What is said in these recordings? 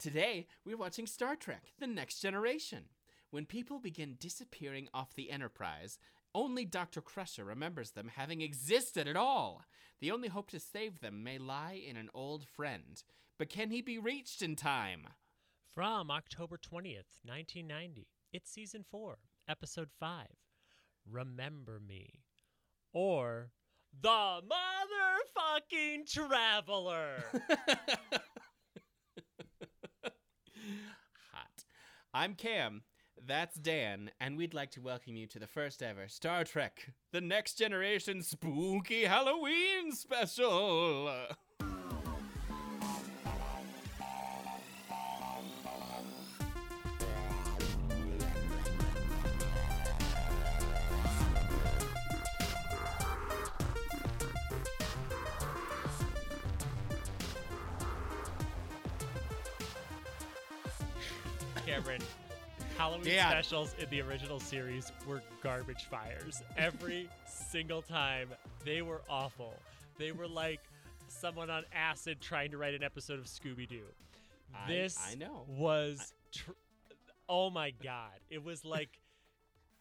Today, we're watching Star Trek The Next Generation. When people begin disappearing off the Enterprise, only Dr. Crusher remembers them having existed at all. The only hope to save them may lie in an old friend. But can he be reached in time? From October 20th, 1990, it's season 4, episode 5 Remember Me. Or The Motherfucking Traveler. I'm Cam. That's Dan, and we'd like to welcome you to the first ever Star Trek The Next Generation Spooky Halloween Special. Halloween Dan. specials in the original series were garbage fires. Every single time, they were awful. They were like someone on acid trying to write an episode of Scooby Doo. I- This I know. was, tr- oh my god! It was like,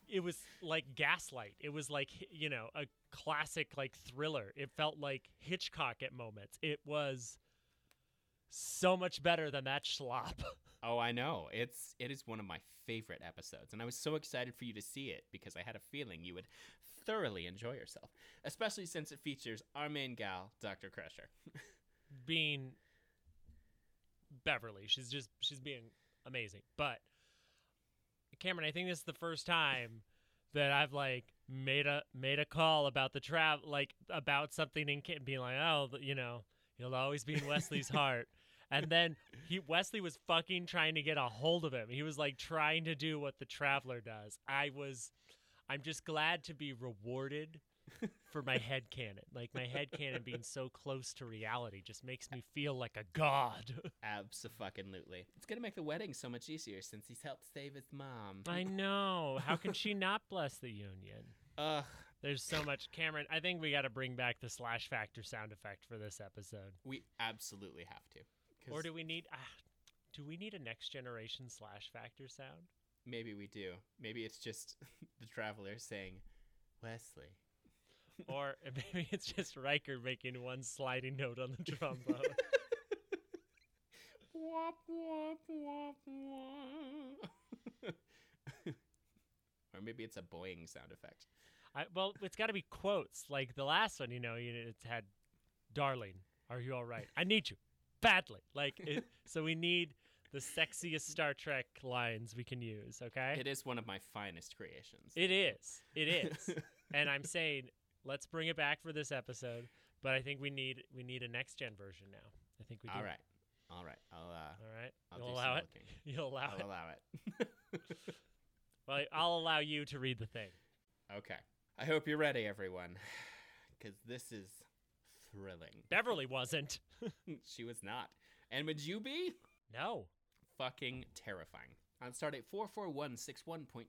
it was like Gaslight. It was like you know a classic like thriller. It felt like Hitchcock at moments. It was so much better than that schlop. Oh, I know. It's it is one of my favorite episodes, and I was so excited for you to see it because I had a feeling you would thoroughly enjoy yourself, especially since it features our main gal, Dr. Crusher. being Beverly. She's just she's being amazing. But Cameron, I think this is the first time that I've like made a made a call about the travel like about something and being like, oh, you know, he'll always be in Wesley's heart. And then he Wesley was fucking trying to get a hold of him. He was like trying to do what the traveler does. I was I'm just glad to be rewarded for my head canon. Like my head canon being so close to reality just makes me feel like a god. Absolutely. It's gonna make the wedding so much easier since he's helped save his mom. I know. How can she not bless the union? Ugh. There's so much Cameron, I think we got to bring back the slash factor sound effect for this episode. We absolutely have to. Or do we need ah, do we need a next generation slash factor sound? maybe we do. Maybe it's just the traveler saying, Wesley. Or maybe it's just Riker making one sliding note on the trombone. Wop wop wop wop. or maybe it's a boing sound effect. I, well, it's got to be quotes. Like the last one, you know, it's had, "Darling, are you all right? I need you badly." Like, it, so we need the sexiest Star Trek lines we can use. Okay, It is one of my finest creations. it is, it is, and I'm saying let's bring it back for this episode. But I think we need we need a next gen version now. I think we do. All right. All right. I'll uh All right. I'll You'll allow it. looking. You'll allow I'll it. allow it. Well, I'll allow you to read the thing. okay. I hope you're ready, everyone. Cause this is thrilling. Beverly wasn't. she was not. And would you be? no. fucking terrifying. On Stardate 44161.2,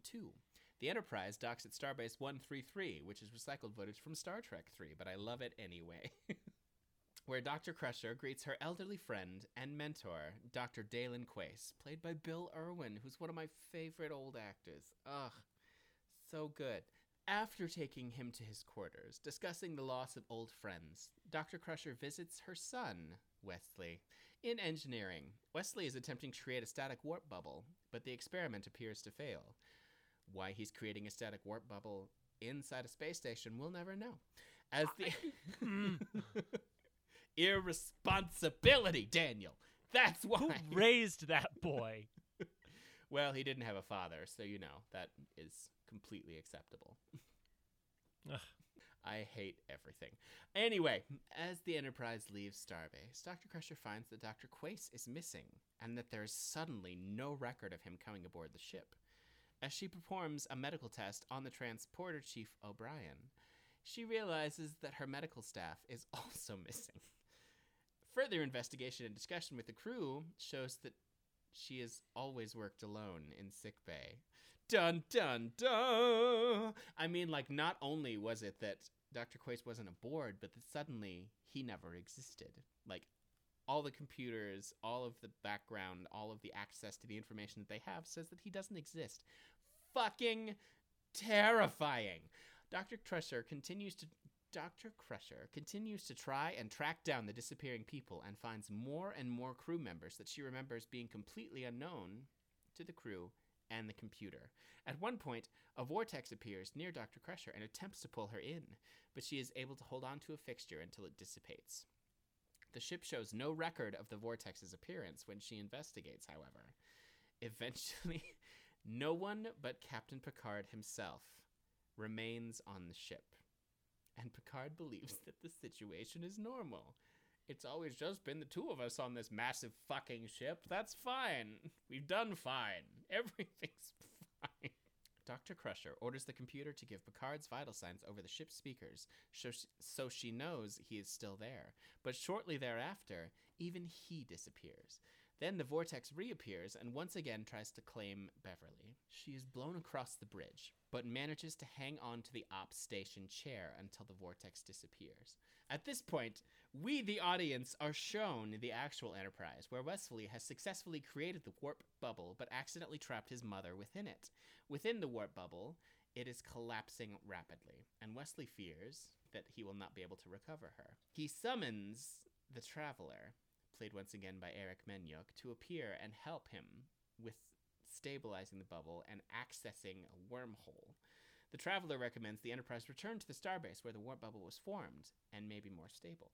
the Enterprise docks at Starbase 133, which is recycled footage from Star Trek 3, but I love it anyway. Where Dr. Crusher greets her elderly friend and mentor, Dr. Dalen Quace, played by Bill Irwin, who's one of my favorite old actors. Ugh, so good. After taking him to his quarters, discussing the loss of old friends, Dr. Crusher visits her son, Wesley. In engineering, Wesley is attempting to create a static warp bubble, but the experiment appears to fail. Why he's creating a static warp bubble inside a space station, we'll never know. As the hmm. irresponsibility, Daniel. That's Who raised that boy? Well, he didn't have a father, so you know, that is completely acceptable. Ugh. I hate everything. Anyway, as the Enterprise leaves Starbase, Dr. Crusher finds that Dr. Quace is missing and that there is suddenly no record of him coming aboard the ship. As she performs a medical test on the transporter chief O'Brien, she realizes that her medical staff is also missing. Further investigation and discussion with the crew shows that she has always worked alone in sickbay. Dun dun dun! I mean, like, not only was it that Dr. Quace wasn't aboard, but that suddenly he never existed. Like, all the computers, all of the background, all of the access to the information that they have says that he doesn't exist. Fucking terrifying. Dr. Crusher continues to Dr. Crusher continues to try and track down the disappearing people and finds more and more crew members that she remembers being completely unknown to the crew and the computer. At one point, a vortex appears near Dr. Crusher and attempts to pull her in, but she is able to hold on to a fixture until it dissipates. The ship shows no record of the vortex's appearance when she investigates, however. Eventually, no one but Captain Picard himself remains on the ship. And Picard believes that the situation is normal. It's always just been the two of us on this massive fucking ship. That's fine. We've done fine. Everything's fine. Dr. Crusher orders the computer to give Picard's vital signs over the ship's speakers so she, so she knows he is still there. But shortly thereafter, even he disappears. Then the vortex reappears and once again tries to claim Beverly. She is blown across the bridge, but manages to hang on to the ops station chair until the vortex disappears. At this point, we, the audience, are shown the actual Enterprise, where Wesley has successfully created the warp bubble but accidentally trapped his mother within it. Within the warp bubble, it is collapsing rapidly, and Wesley fears that he will not be able to recover her. He summons the Traveler, played once again by Eric Menyuk, to appear and help him with stabilizing the bubble and accessing a wormhole. The Traveler recommends the Enterprise return to the starbase where the warp bubble was formed and may be more stable.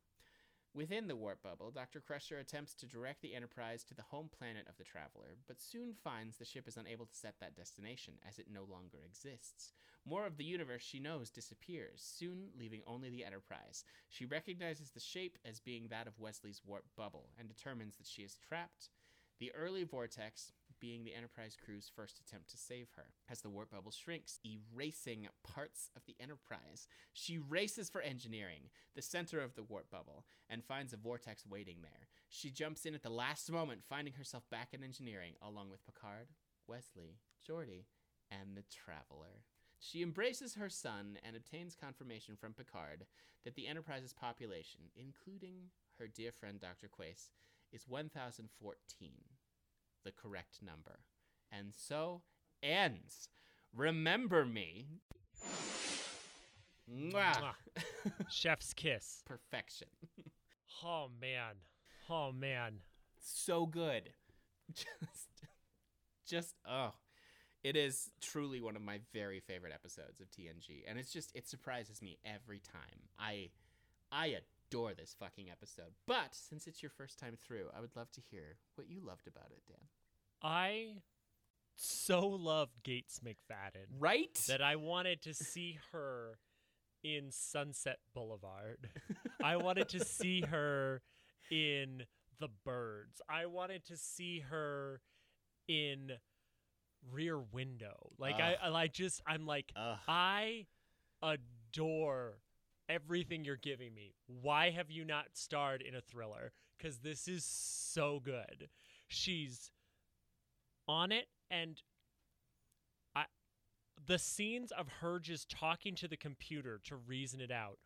Within the warp bubble, Dr. Crusher attempts to direct the Enterprise to the home planet of the Traveler, but soon finds the ship is unable to set that destination as it no longer exists. More of the universe she knows disappears, soon leaving only the Enterprise. She recognizes the shape as being that of Wesley's warp bubble and determines that she is trapped. The early vortex being the Enterprise crew's first attempt to save her. As the warp bubble shrinks, erasing parts of the Enterprise, she races for engineering, the center of the warp bubble, and finds a vortex waiting there. She jumps in at the last moment, finding herself back in engineering, along with Picard, Wesley, Geordi, and the Traveler. She embraces her son and obtains confirmation from Picard that the Enterprise's population, including her dear friend Dr. Quace, is 1014 the correct number. And so ends. Remember me. Mwah. Chef's kiss. Perfection. Oh man. Oh man. So good. Just, just, oh. It is truly one of my very favorite episodes of TNG. And it's just, it surprises me every time. I, I adore this fucking episode. But since it's your first time through, I would love to hear what you loved about it, Dan. I so loved Gates McFadden Right? that I wanted to see her in Sunset Boulevard. I wanted to see her in The Birds. I wanted to see her in Rear Window. Like I, I just I'm like Ugh. I adore everything you're giving me. Why have you not starred in a thriller? Cuz this is so good. She's on it and I the scenes of her just talking to the computer to reason it out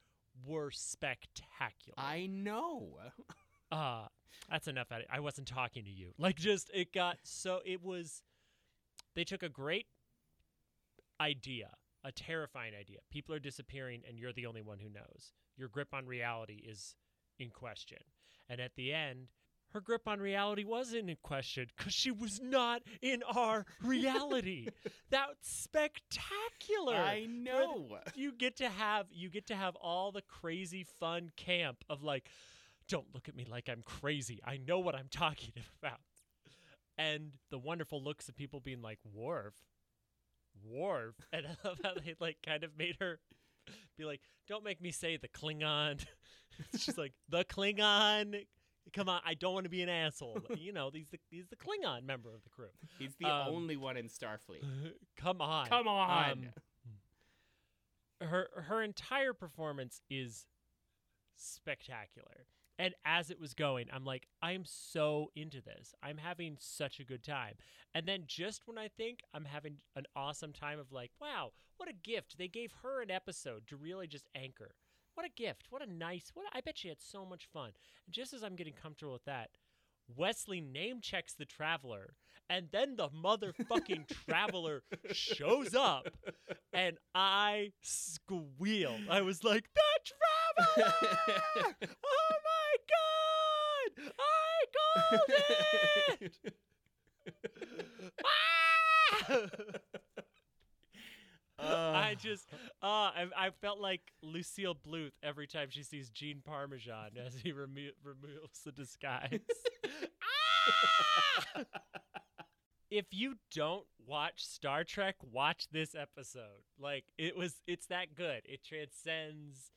were spectacular. I know. uh that's enough at it. I wasn't talking to you. Like just it got so it was they took a great idea, a terrifying idea. People are disappearing and you're the only one who knows. Your grip on reality is in question. And at the end, her grip on reality wasn't in question because she was not in our reality. That's spectacular. I know. You get to have you get to have all the crazy fun camp of like, don't look at me like I'm crazy. I know what I'm talking about. And the wonderful looks of people being like, Worf, Worf. And I love how they like kind of made her be like, don't make me say the Klingon. She's like, the Klingon. Come on, I don't want to be an asshole. you know, he's the he's the Klingon member of the crew. He's the Um, only one in Starfleet. Come on. Come on. Um, her her entire performance is spectacular. And as it was going, I'm like, I'm so into this. I'm having such a good time. And then just when I think I'm having an awesome time of like, wow, what a gift. They gave her an episode to really just anchor. what a gift. What a nice. What a, I bet she had so much fun. And just as I'm getting comfortable with that, Wesley name checks the traveler, and then the motherfucking traveler shows up, and I squealed. I was like, "The traveler! Ah! oh my god! I called it!" Ah! I just, uh, I, I felt like Lucille Bluth every time she sees Gene Parmesan as he remo- removes the disguise. Ah! if you don't watch Star Trek, watch this episode. Like it was, it's that good. It transcends.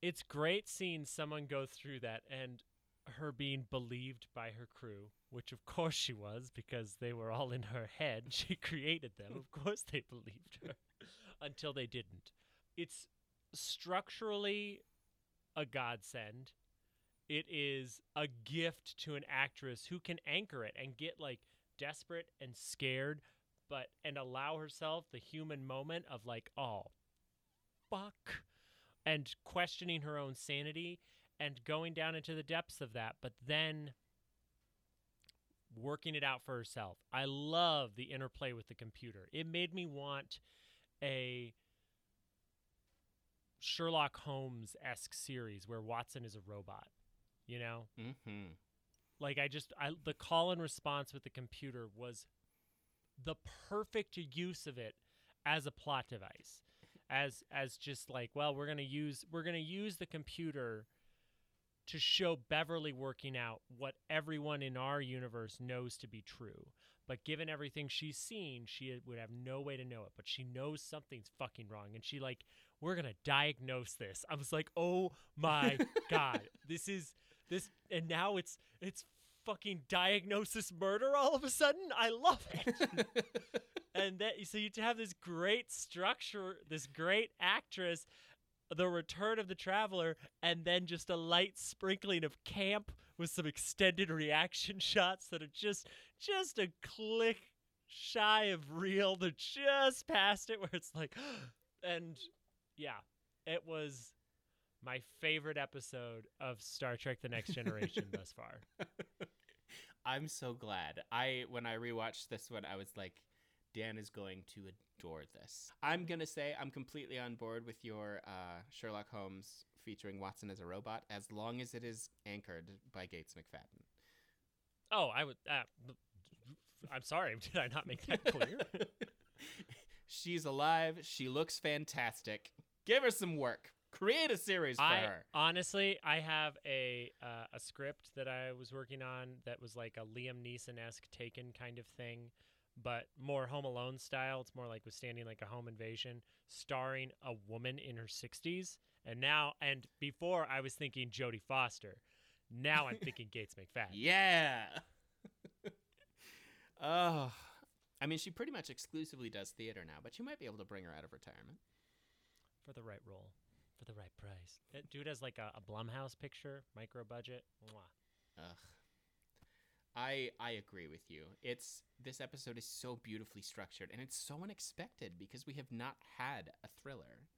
It's great seeing someone go through that and her being believed by her crew, which of course she was because they were all in her head. She created them. Of course they believed her until they didn't. It's structurally a godsend. It is a gift to an actress who can anchor it and get like desperate and scared, but and allow herself the human moment of like, oh, fuck, and questioning her own sanity and going down into the depths of that, but then working it out for herself. I love the interplay with the computer. It made me want a Sherlock Holmes esque series where Watson is a robot. You know, mm-hmm. like I just I the call and response with the computer was the perfect use of it as a plot device, as as just like well we're gonna use we're gonna use the computer to show Beverly working out what everyone in our universe knows to be true. But given everything she's seen, she would have no way to know it. But she knows something's fucking wrong. And she, like, we're going to diagnose this. I was like, oh my God. This is, this, and now it's, it's fucking diagnosis murder all of a sudden. I love it. and that, so you have this great structure, this great actress the return of the traveler and then just a light sprinkling of camp with some extended reaction shots that are just just a click shy of real they're just past it where it's like and yeah it was my favorite episode of Star Trek The Next Generation thus far. I'm so glad. I when I rewatched this one I was like Dan is going to adore this. I'm going to say I'm completely on board with your uh, Sherlock Holmes featuring Watson as a robot as long as it is anchored by Gates McFadden. Oh, I would. Uh, I'm sorry. Did I not make that clear? She's alive. She looks fantastic. Give her some work. Create a series for I, her. Honestly, I have a uh, a script that I was working on that was like a Liam Neeson esque Taken kind of thing but more Home Alone style. It's more like withstanding like a home invasion, starring a woman in her 60s. And now, and before I was thinking Jodie Foster. Now I'm thinking Gates McFadden. Yeah. oh, I mean, she pretty much exclusively does theater now, but you might be able to bring her out of retirement for the right role, for the right price. Dude has like a, a Blumhouse picture, micro budget. Mwah. Ugh. I I agree with you. It's this episode is so beautifully structured and it's so unexpected because we have not had a thriller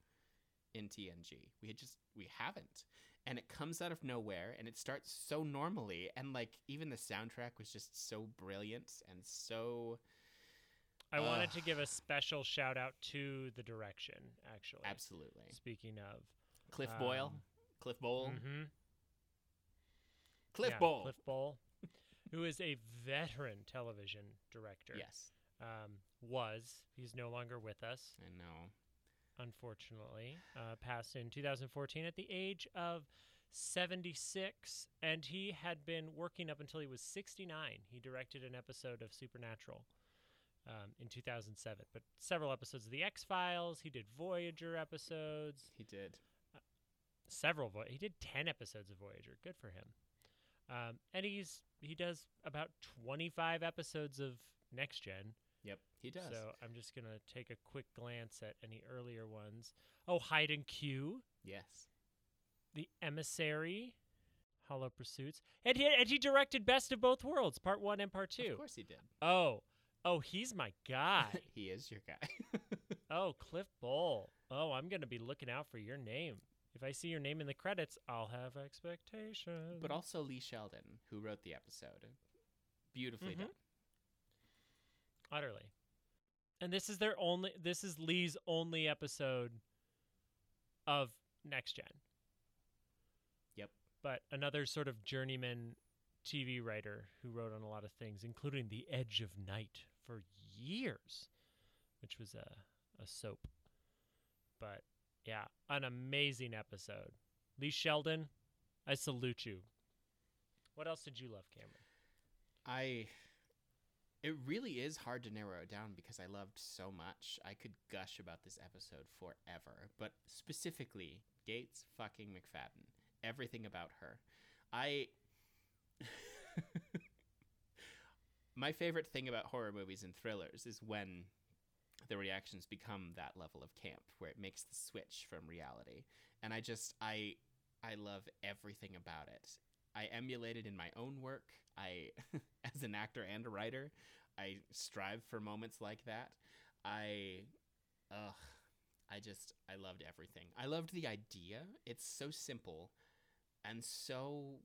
in TNG. We had just we haven't. And it comes out of nowhere and it starts so normally and like even the soundtrack was just so brilliant and so I uh, wanted to give a special shout out to the direction actually. Absolutely. Speaking of Cliff um, Boyle, Cliff Bole. Mm-hmm. Cliff yeah, Bole. Cliff Bole who is a veteran television director. Yes. Um, was. He's no longer with us. I know. Unfortunately, uh, passed in 2014 at the age of 76, and he had been working up until he was 69. He directed an episode of Supernatural um, in 2007, but several episodes of The X Files. He did Voyager episodes. He did. Uh, several. Vo- he did 10 episodes of Voyager. Good for him. Um, and he's he does about 25 episodes of Next Gen. Yep, he does. So I'm just gonna take a quick glance at any earlier ones. Oh, Hide and Q. Yes. The Emissary. Hollow Pursuits. And he, and he directed Best of Both Worlds, Part 1 and Part 2. Of course he did. Oh. Oh, he's my guy. he is your guy. oh, Cliff Bole. oh, I'm gonna be looking out for your name. If I see your name in the credits, I'll have expectations. But also Lee Sheldon, who wrote the episode. Beautifully Mhm. done. utterly. And this is their only. This is Lee's only episode of next gen. Yep. But another sort of journeyman TV writer who wrote on a lot of things, including The Edge of Night for years, which was a a soap. But yeah, an amazing episode. Lee Sheldon, I salute you. What else did you love, Cameron? I. It really is hard to narrow it down because I loved so much. I could gush about this episode forever, but specifically Gates fucking McFadden. Everything about her. I. My favorite thing about horror movies and thrillers is when the reactions become that level of camp where it makes the switch from reality. And I just I I love everything about it. I emulate it in my own work. I, as an actor and a writer, I strive for moments like that. I, ugh, I just, I loved everything. I loved the idea. It's so simple and so,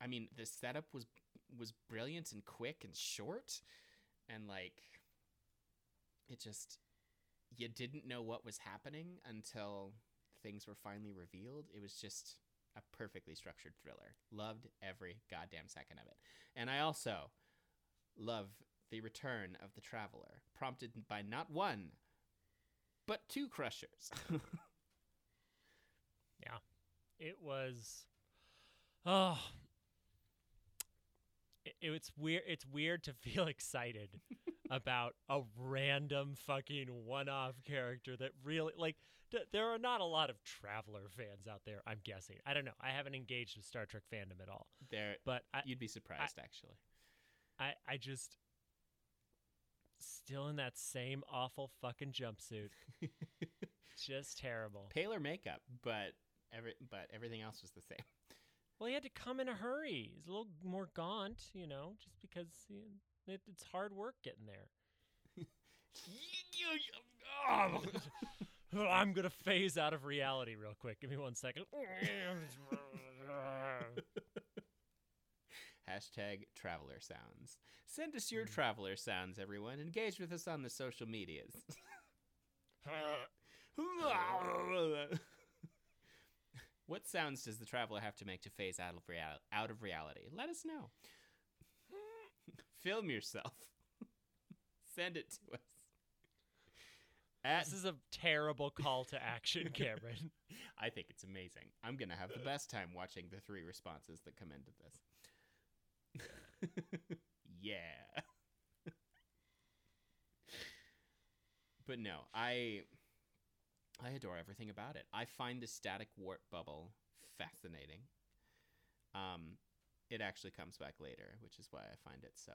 I mean, the setup was, was brilliant and quick and short. And like, it just, you didn't know what was happening until things were finally revealed. It was just, a perfectly structured thriller. Loved every goddamn second of it. And I also love the return of the traveler, prompted by not one, but two crushers. Yeah. It was, oh, it, it's weird. It's weird to feel excited about a random fucking one-off character that really like. D- there are not a lot of Traveler fans out there. I'm guessing. I don't know. I haven't engaged with Star Trek fandom at all. there, But I, you'd be surprised actually. I, I just still in that same awful fucking jumpsuit. just terrible. Paler makeup, but every but everything else was the same. Well, he had to come in a hurry. He's a little more gaunt, you know, just because you know, it, it's hard work getting there. I'm gonna phase out of reality real quick. Give me one second. Hashtag traveler sounds. Send us your hmm. traveler sounds, everyone. Engage with us on the social medias. what sounds does the traveler have to make to phase out of, real- out of reality? Let us know. Film yourself. Send it to us. At, this is a terrible call to action, Cameron. I think it's amazing. I'm going to have the best time watching the three responses that come into this. yeah. but no, I I adore everything about it. I find the static warp bubble fascinating. Um it actually comes back later, which is why I find it so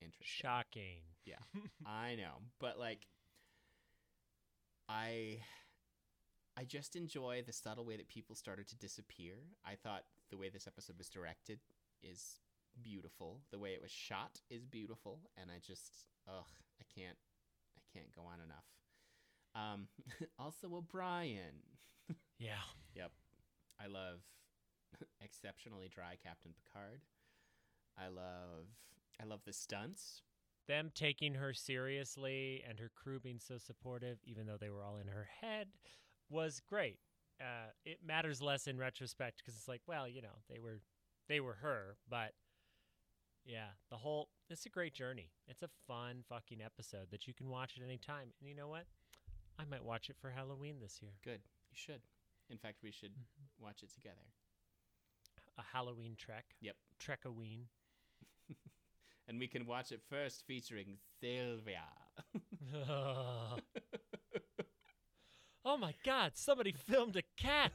interesting. Shocking. Yeah, I know, but like I I just enjoy the subtle way that people started to disappear. I thought the way this episode was directed is beautiful. The way it was shot is beautiful, and I just ugh, I can't I can't go on enough. Um also O'Brien. Yeah. Yep. I love exceptionally dry Captain Picard. I love I love the stunts. them taking her seriously and her crew being so supportive, even though they were all in her head, was great. Uh, it matters less in retrospect because it's like, well, you know, they were, they were her, but yeah, the whole it's a great journey. It's a fun fucking episode that you can watch at any time. And you know what? I might watch it for Halloween this year. Good. You should. In fact, we should Mm-hmm. watch it together. A Halloween trek. Yep. Trekoween. And we can watch it first featuring Sylvia. oh my God! Somebody filmed a cat.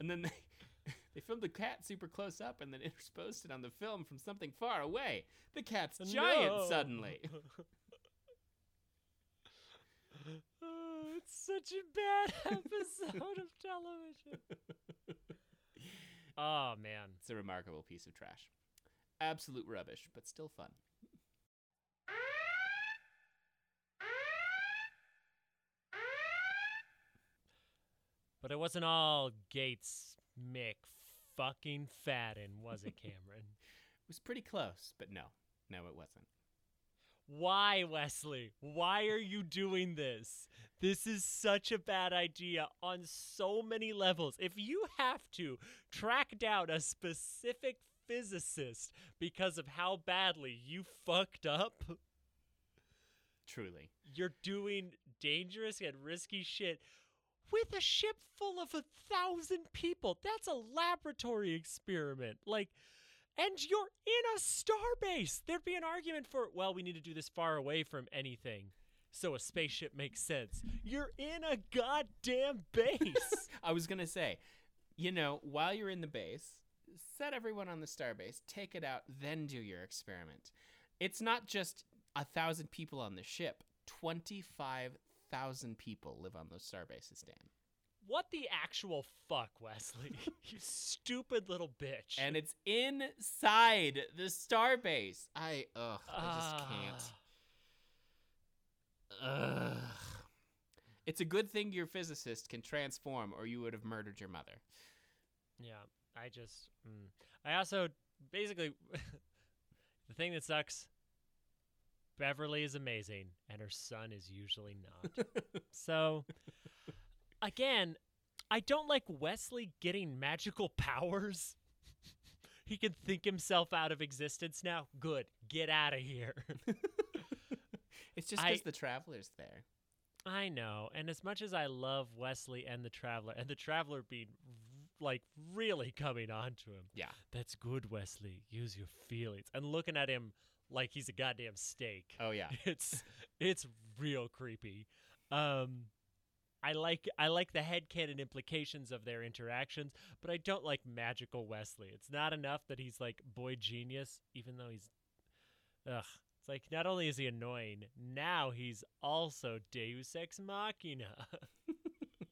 and then they, they filmed the cat super close up and then intersposed it on the film from something far away. The cat's giant No. suddenly. Oh, it's such a bad episode of television. Oh man. It's a remarkable piece of trash. Absolute rubbish, but still fun. But it wasn't all Gates Mick fucking Fadden, was it, Cameron? It was pretty close, but no, no, it wasn't. Why, Wesley? Why are you doing this? This is such a bad idea on so many levels. If you have to track down a specific physicist because of how badly you fucked up, Truly. you're doing dangerous and risky shit with a ship full of a thousand people. That's a laboratory experiment. Like, and you're in a starbase. There'd be an argument for, well, we need to do this far away from anything. So a spaceship makes sense. You're in a goddamn base. I was gonna say, you know, while you're in the base, set everyone on the starbase, take it out, then do your experiment. It's not just a thousand people on the ship. Twenty-five thousand people live on those starbases, Dan. What the actual fuck, Wesley? you stupid little bitch. And it's inside the starbase. I ugh, I just can't. Ah. Ugh. It's a good thing your physicist can transform, or you would have murdered your mother. Yeah, I just. Mm. I also basically the thing that sucks. Beverly is amazing, and her son is usually not. so, again, I don't like Wesley getting magical powers. he can think himself out of existence now. Good, get out of here. It's just because the traveler's there. I know, and as much as I love Wesley and the Traveler, and the Traveler being like really coming on to him, Yeah. That's good, Wesley. Use your feelings. And looking at him like he's a goddamn steak. Oh yeah. It's it's real creepy. Um I like I like the headcanon implications of their interactions, but I don't like magical Wesley. It's not enough that he's like boy genius, even though he's ugh. It's like not only is he annoying, now he's also Deus Ex Machina.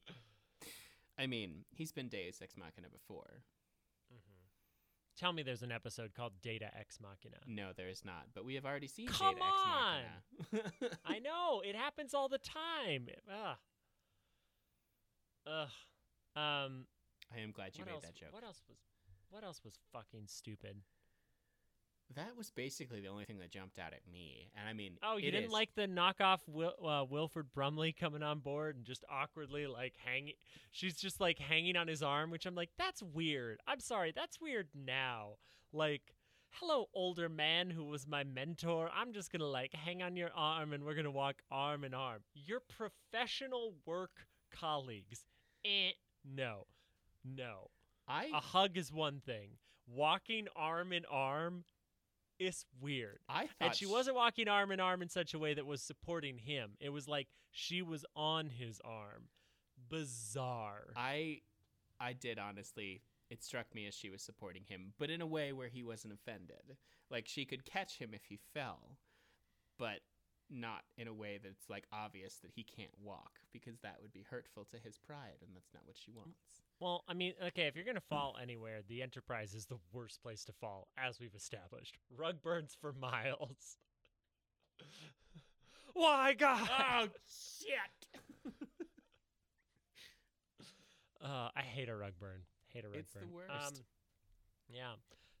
I mean, he's been Deus Ex Machina before. Mm-hmm. Tell me there's an episode called Data Ex Machina. No, there is not. But we have already seen Come Data Ex Machina. I know it happens all the time. Ugh. Ugh. Um. I am glad you made else? that joke. What else was? What else was fucking stupid? That was basically the only thing that jumped out at me. And I mean, Oh, you it didn't is- like the knockoff Wil- uh, Wilford Brumley coming on board and just awkwardly like hanging. She's just like hanging on his arm, which I'm like, that's weird. I'm sorry, that's weird now. Like, hello, older man who was my mentor. I'm just gonna like hang on your arm and we're gonna walk arm in arm. You're professional work colleagues. Eh, no, no. I A hug is one thing. Walking arm in arm is weird. I thought And she sh- wasn't walking arm in arm in such a way that was supporting him. It was like she was on his arm. Bizarre. I I did honestly. It struck me as she was supporting him, but in a way where he wasn't offended. Like she could catch him if he fell, but not in a way that's like obvious that he can't walk because that would be hurtful to his pride and that's not what she wants. well, I mean, okay, if you're going to fall anywhere, the Enterprise is the worst place to fall, as we've established. Rug burns for miles. Why, God? Oh shit. Uh, I hate a rug burn. Hate a rug It's the burn. worst. Um, yeah.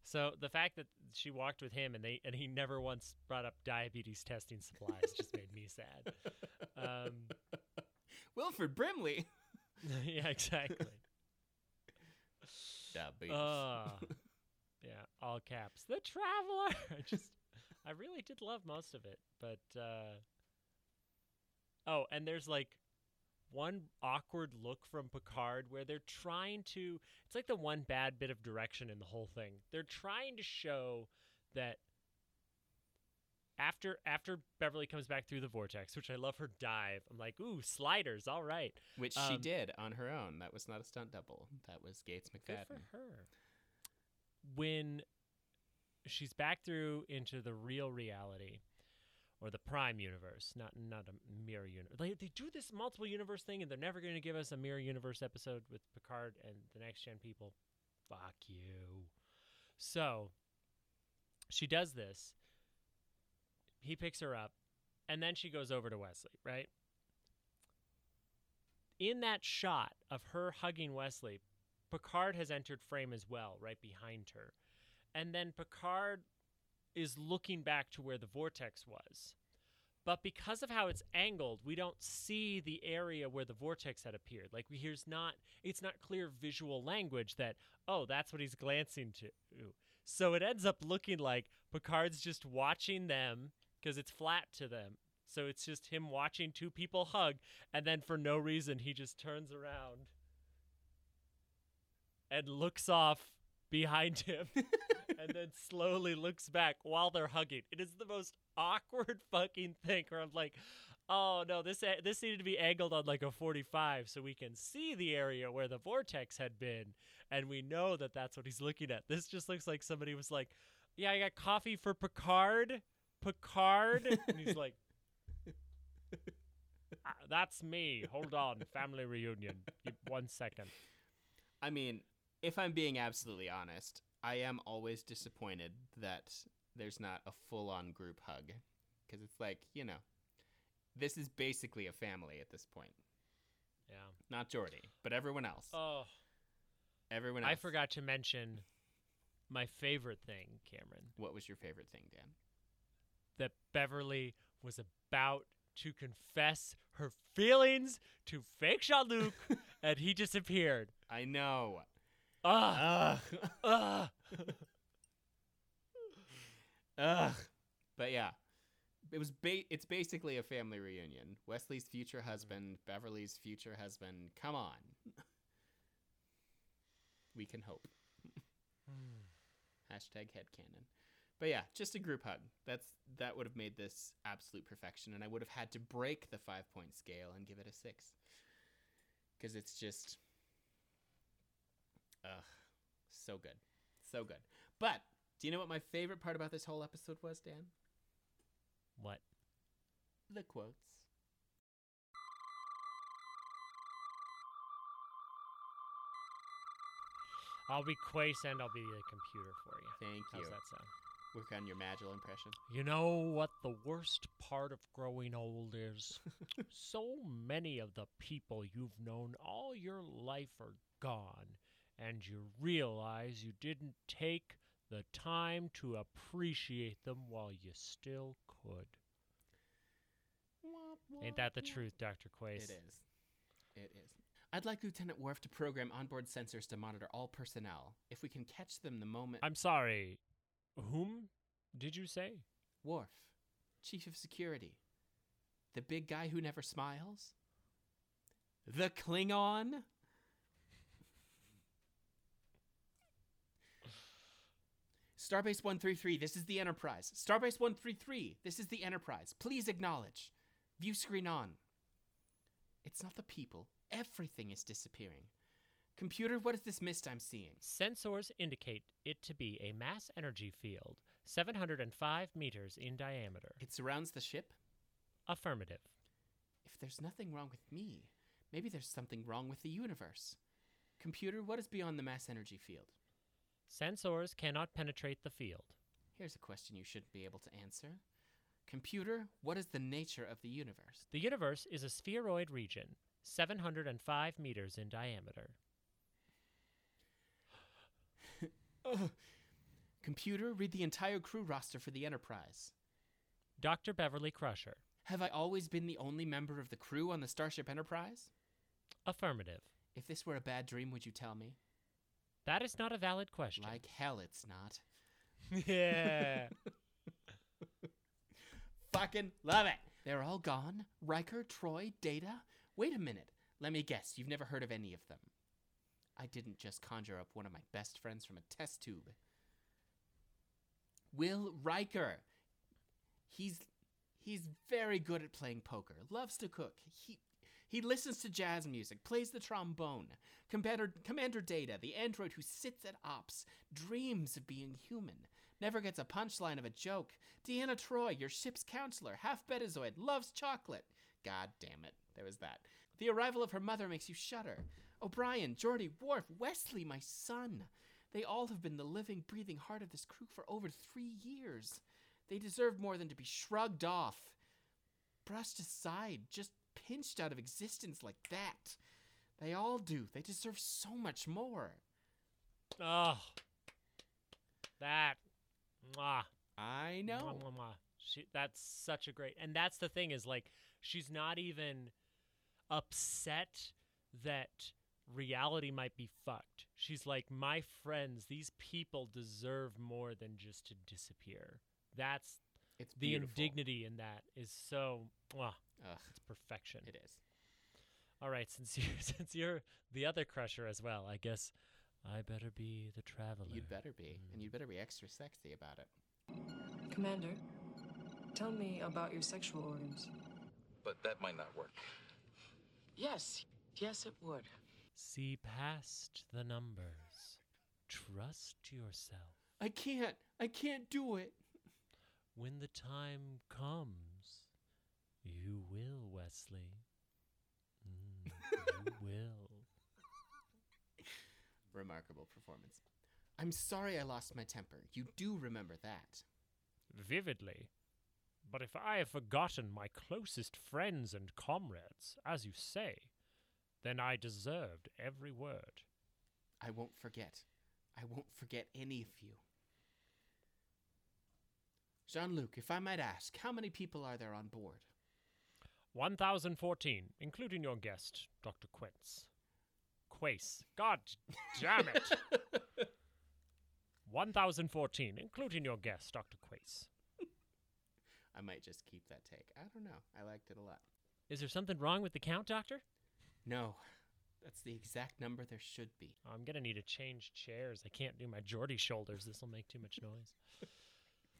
So the fact that she walked with him and they and he never once brought up diabetes testing supplies just made me sad. Um, Wilford Brimley. yeah, exactly. Diabetes. Uh, yeah, all caps. The traveler. I just, I really did love most of it, but uh, oh, and there's like one awkward look from Picard where they're trying to. It's like the one bad bit of direction in the whole thing. They're trying to show that after after Beverly comes back through the vortex, which I love her dive. I'm like, ooh, sliders, all right. Which she um, did on her own. That was not a stunt double. That was Gates McFadden. Good for her. When she's back through into the real reality, or the prime universe, not not a mirror universe. They, they do this multiple universe thing, and they're never going to give us a mirror universe episode with Picard and the next gen people. Fuck you. So she does this. He picks her up, and then she goes over to Wesley, right? in that shot of her hugging Wesley, Picard has entered frame as well, right behind her. And then Picard is looking back to where the vortex was. But because of how it's angled, we don't see the area where the vortex had appeared. Like here's not it's not clear visual language that oh, that's what he's glancing to. So it ends up looking like Picard's just watching them because it's flat to them. So it's just him watching two people hug and then for no reason he just turns around and looks off behind him and then slowly looks back while they're hugging. It is the most awkward fucking thing where I'm like, oh no, this this needed to be angled on like a 45 so we can see the area where the vortex had been, and we know that that's what he's looking at. This just looks like somebody was like, yeah, I got coffee for Picard, Picard, and he's like. "Ah, That's me. Hold on. Family reunion. One second. I mean, if I'm being absolutely honest, I am always disappointed that there's not a full on group hug. Because it's like, you know, this is basically a family at this point. Yeah. Not Geordi, but everyone else. Oh, everyone else. I forgot to mention my favorite thing, Cameron. What was your favorite thing, Dan? that Beverly was about to confess her feelings to fake Jean Luc and he disappeared. I know. Ugh. ah. Ugh. But yeah, it was. Ba- it's basically a family reunion. Wesley's future husband, Beverly's future husband. Come on. we can hope. Hashtag headcanon. But yeah, just a group hug. That's that would have made this absolute perfection, and I would have had to break the five point scale and give it a six. Because it's just, ugh, so good, so good. But do you know what my favorite part about this whole episode was, Dan? What? The quotes. I'll be Quace and I'll be the computer for you. Thank you. How's that sound? Work on your Magil impression. You know what the worst part of growing old is? so many of the people you've known all your life are gone, and you realize you didn't take the time to appreciate them while you still could. Ain't that the truth, Dr. Quace? It is. It is. I'd like Lieutenant Worf to program onboard sensors to monitor all personnel. If we can catch them the moment. I'm sorry. Whom did you say? Worf, Chief of Security. The big guy who never smiles? The Klingon? Starbase 133, this is the Enterprise. Starbase 133, this is the Enterprise. Please acknowledge. View screen on. It's not the people. Everything is disappearing. Computer, what is this mist I'm seeing? Sensors indicate it to be a mass energy field, 705 meters in diameter. It surrounds the ship? Affirmative. If there's nothing wrong with me, maybe there's something wrong with the universe. Computer, what is beyond the mass energy field? Sensors cannot penetrate the field. Here's a question you shouldn't be able to answer. Computer, what is the nature of the universe? The universe is a spheroid region, 705 meters in diameter. Ugh. Computer, read the entire crew roster for the Enterprise. Dr. Beverly Crusher. Have I always been the only member of the crew on the Starship Enterprise? Affirmative. If this were a bad dream, would you tell me? That is not a valid question. Like hell, it's not. yeah. Fucking love it. They're all gone? Riker, Troi, Data? Wait a minute. Let me guess, you've never heard of any of them. I didn't just conjure up one of my best friends from a test tube. Will Riker. He's he's very good at playing poker. Loves to cook. He he listens to jazz music, plays the trombone. Commander, Commander Data, the android who sits at ops, dreams of being human, never gets a punchline of a joke. Deanna Troi, your ship's counselor, half betazoid, loves chocolate. God damn it, there was that. The arrival of her mother makes you shudder. O'Brien, Geordi, Worf, Wesley, my son. They all have been the living, breathing heart of this crew for over three years. They deserve more than to be shrugged off, brushed aside, just pinched out of existence like that. They all do. They deserve so much more. Oh, that. Mwah. I Mwah, know. mwah, mwah. She, that's such a great, and that's the thing is like she's not even upset that reality might be fucked. She's like, my friends, these people deserve more than just to disappear. That's It's the beautiful. indignity in that is so. Mwah, Ugh, it's perfection. it is. All right, since you're since you're the other crusher as well, I guess I better be the traveler. You'd better be, Mm. and you'd better be extra sexy about it. Commander, tell me about your sexual organs. But that might not work. Yes, yes, it would. See past the numbers. Trust yourself. I can't. I can't do it. When the time comes, you will, Wesley. Mm, you will. Remarkable performance. I'm sorry I lost my temper. You do remember that. Vividly. But if I have forgotten my closest friends and comrades, as you say, then I deserved every word. I won't forget. I won't forget any of you. Jean Luc, if I might ask, how many people are there on board? 1014, including your guest, Dr. Quince. Quaice. God damn it! 1014, including your guest, Dr. Quaice. I might just keep that take. I don't know. I liked it a lot. Is there something wrong with the count, Doctor? No, that's the exact number there should be. I'm gonna need to change chairs. I can't do my Geordi shoulders. This will make too much noise.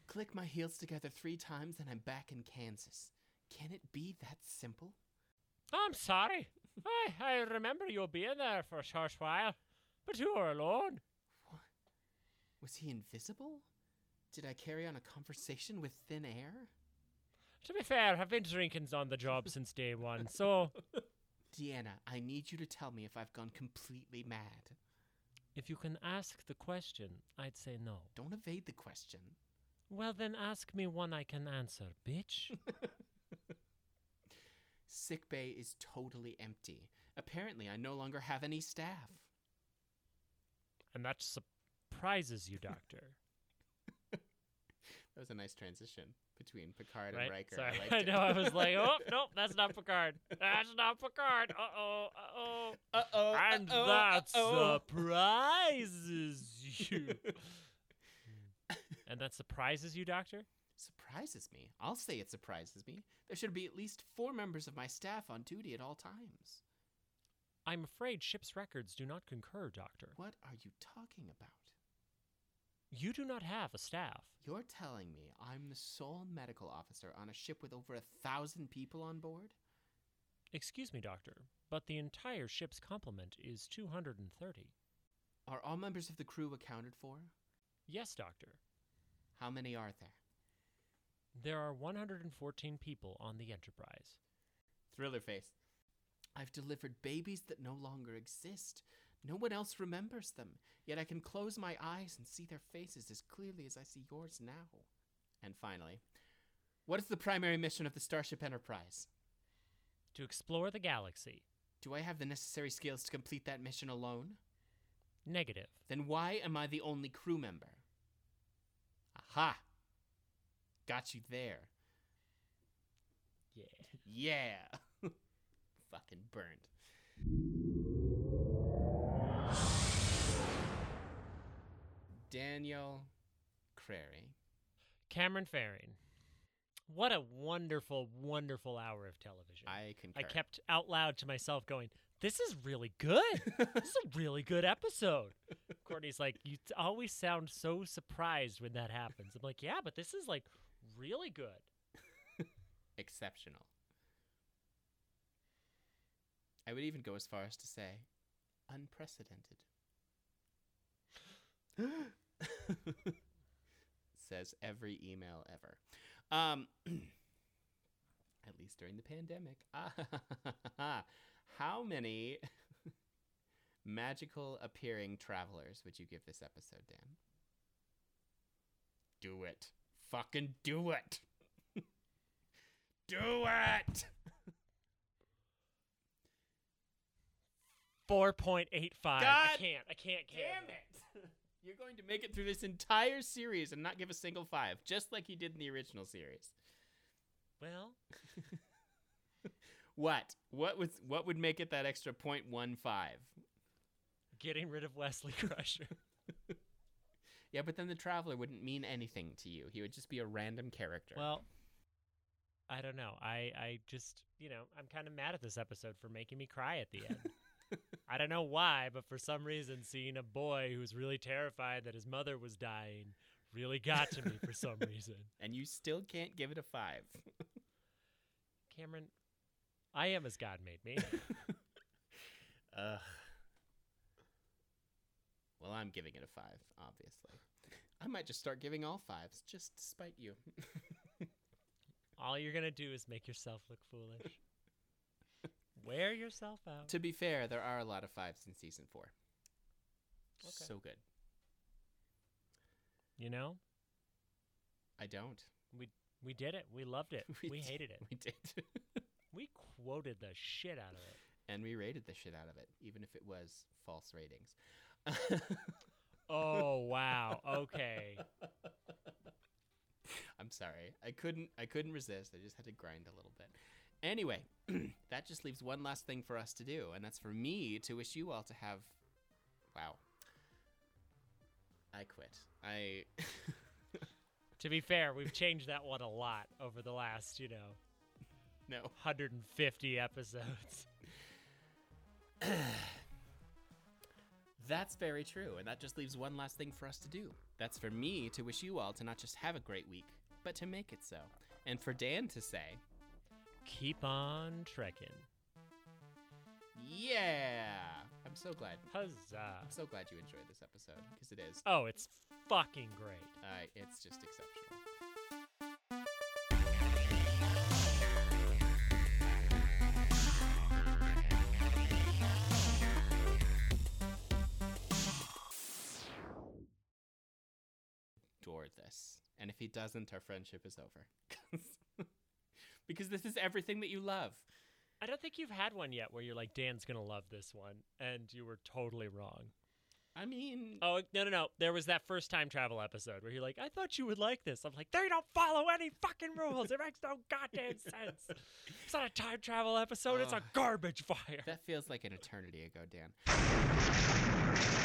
Click my heels together three times and I'm back in Kansas. Can it be that simple? I'm sorry. I, I remember you being there for a short while, but you were alone. What? Was he invisible? Did I carry on a conversation with thin air? To be fair, I've been drinking on the job since day one, so Deanna, I need you to tell me if I've gone completely mad. if you can ask the question, I'd say no. Don't evade the question. Well, then ask me one I can answer, bitch. Sick bay is totally empty. Apparently, I no longer have any staff. and that surprises you, Doctor. That was a nice transition between Picard right? and Riker. Sorry, I, I know. I was like, oh nope, that's not Picard. That's not Picard. Uh oh. Uh oh. Uh-oh, And uh-oh, that uh-oh. surprises you. and that surprises you, Doctor? Surprises me. I'll say it surprises me. There should be at least four members of my staff on duty at all times. I'm afraid ship's records do not concur, Doctor. What are you talking about? You do not have a staff. You're telling me I'm the sole medical officer on a ship with over a thousand people on board? Excuse me, Doctor, but the entire ship's complement is 230. Are all members of the crew accounted for? Yes, Doctor. How many are there? There are 114 people on the Enterprise. Thriller face. I've delivered babies that no longer exist. No one else remembers them, yet I can close my eyes and see their faces as clearly as I see yours now. And finally, what is the primary mission of the Starship Enterprise? To explore the galaxy. Do I have the necessary skills to complete that mission alone? Negative. Then why am I the only crew member? Aha! Got you there. Yeah. Yeah! Fucking burned. Daniel Crary. Cameron Faring. What a wonderful, wonderful hour of television. I concur. I kept out loud to myself going, This is really good. this is a really good episode. Courtney's like, You always sound so surprised when that happens. I'm like, Yeah, but this is like really good. exceptional. I would even go as far as to say unprecedented. Says every email ever. Um, at least during the pandemic. How many magical appearing travelers would you give this episode, Dan? Do it. Fucking do it. do it. 4.85. I can't. I can't. Damn it. it. You're going to make it through this entire series and not give a single five, just like you did in the original series. Well, what? What was what would make it that extra 0.15? Getting rid of Wesley Crusher. Yeah, but then the traveler wouldn't mean anything to you. He would just be a random character. Well, I don't know. I I just you know I'm kind of mad at this episode for making me cry at the end. I don't know why, but for some reason, seeing a boy who was really terrified that his mother was dying really got to me for some reason. and you still can't give it a five. Cameron, I am as God made me. Ugh. Well, I'm giving it a five, obviously. I might just start giving all fives, just to spite you. All you're gonna do is make yourself look foolish. Wear yourself out. to be fair, there are a lot of fives in season four. Okay. So good. You know, I don't. we we did it. We loved it. We, did- hated it. We did. We quoted the shit out of it. and we rated the shit out of it, even if it was false ratings. Oh wow. Okay. I'm sorry. I couldn't I couldn't resist. I just had to grind a little bit. Anyway, that just leaves one last thing for us to do, and that's for me to wish you all to have wow. I quit. I To be fair, we've changed that one a lot over the last, you know, no. 150 episodes. That's very true, and that just leaves one last thing for us to do. That's for me to wish you all to not just have a great week, but to make it so. And for Dan to say, Keep on trekking. Yeah! I'm so glad. Huzzah. I'm so glad you enjoyed this episode, because it is. Oh, it's fucking great. Uh, it's just exceptional. This, and if he doesn't, our friendship is over. because this is everything that you love. I don't think you've had one yet where you're like, Dan's gonna love this one, and you were totally wrong. I mean, Oh no no no! There was that first time travel episode where you're like, I thought you would like this. I'm like, they don't follow any fucking rules. It makes no goddamn sense. It's not a time travel episode. It's a garbage fire. that feels like an eternity ago, Dan.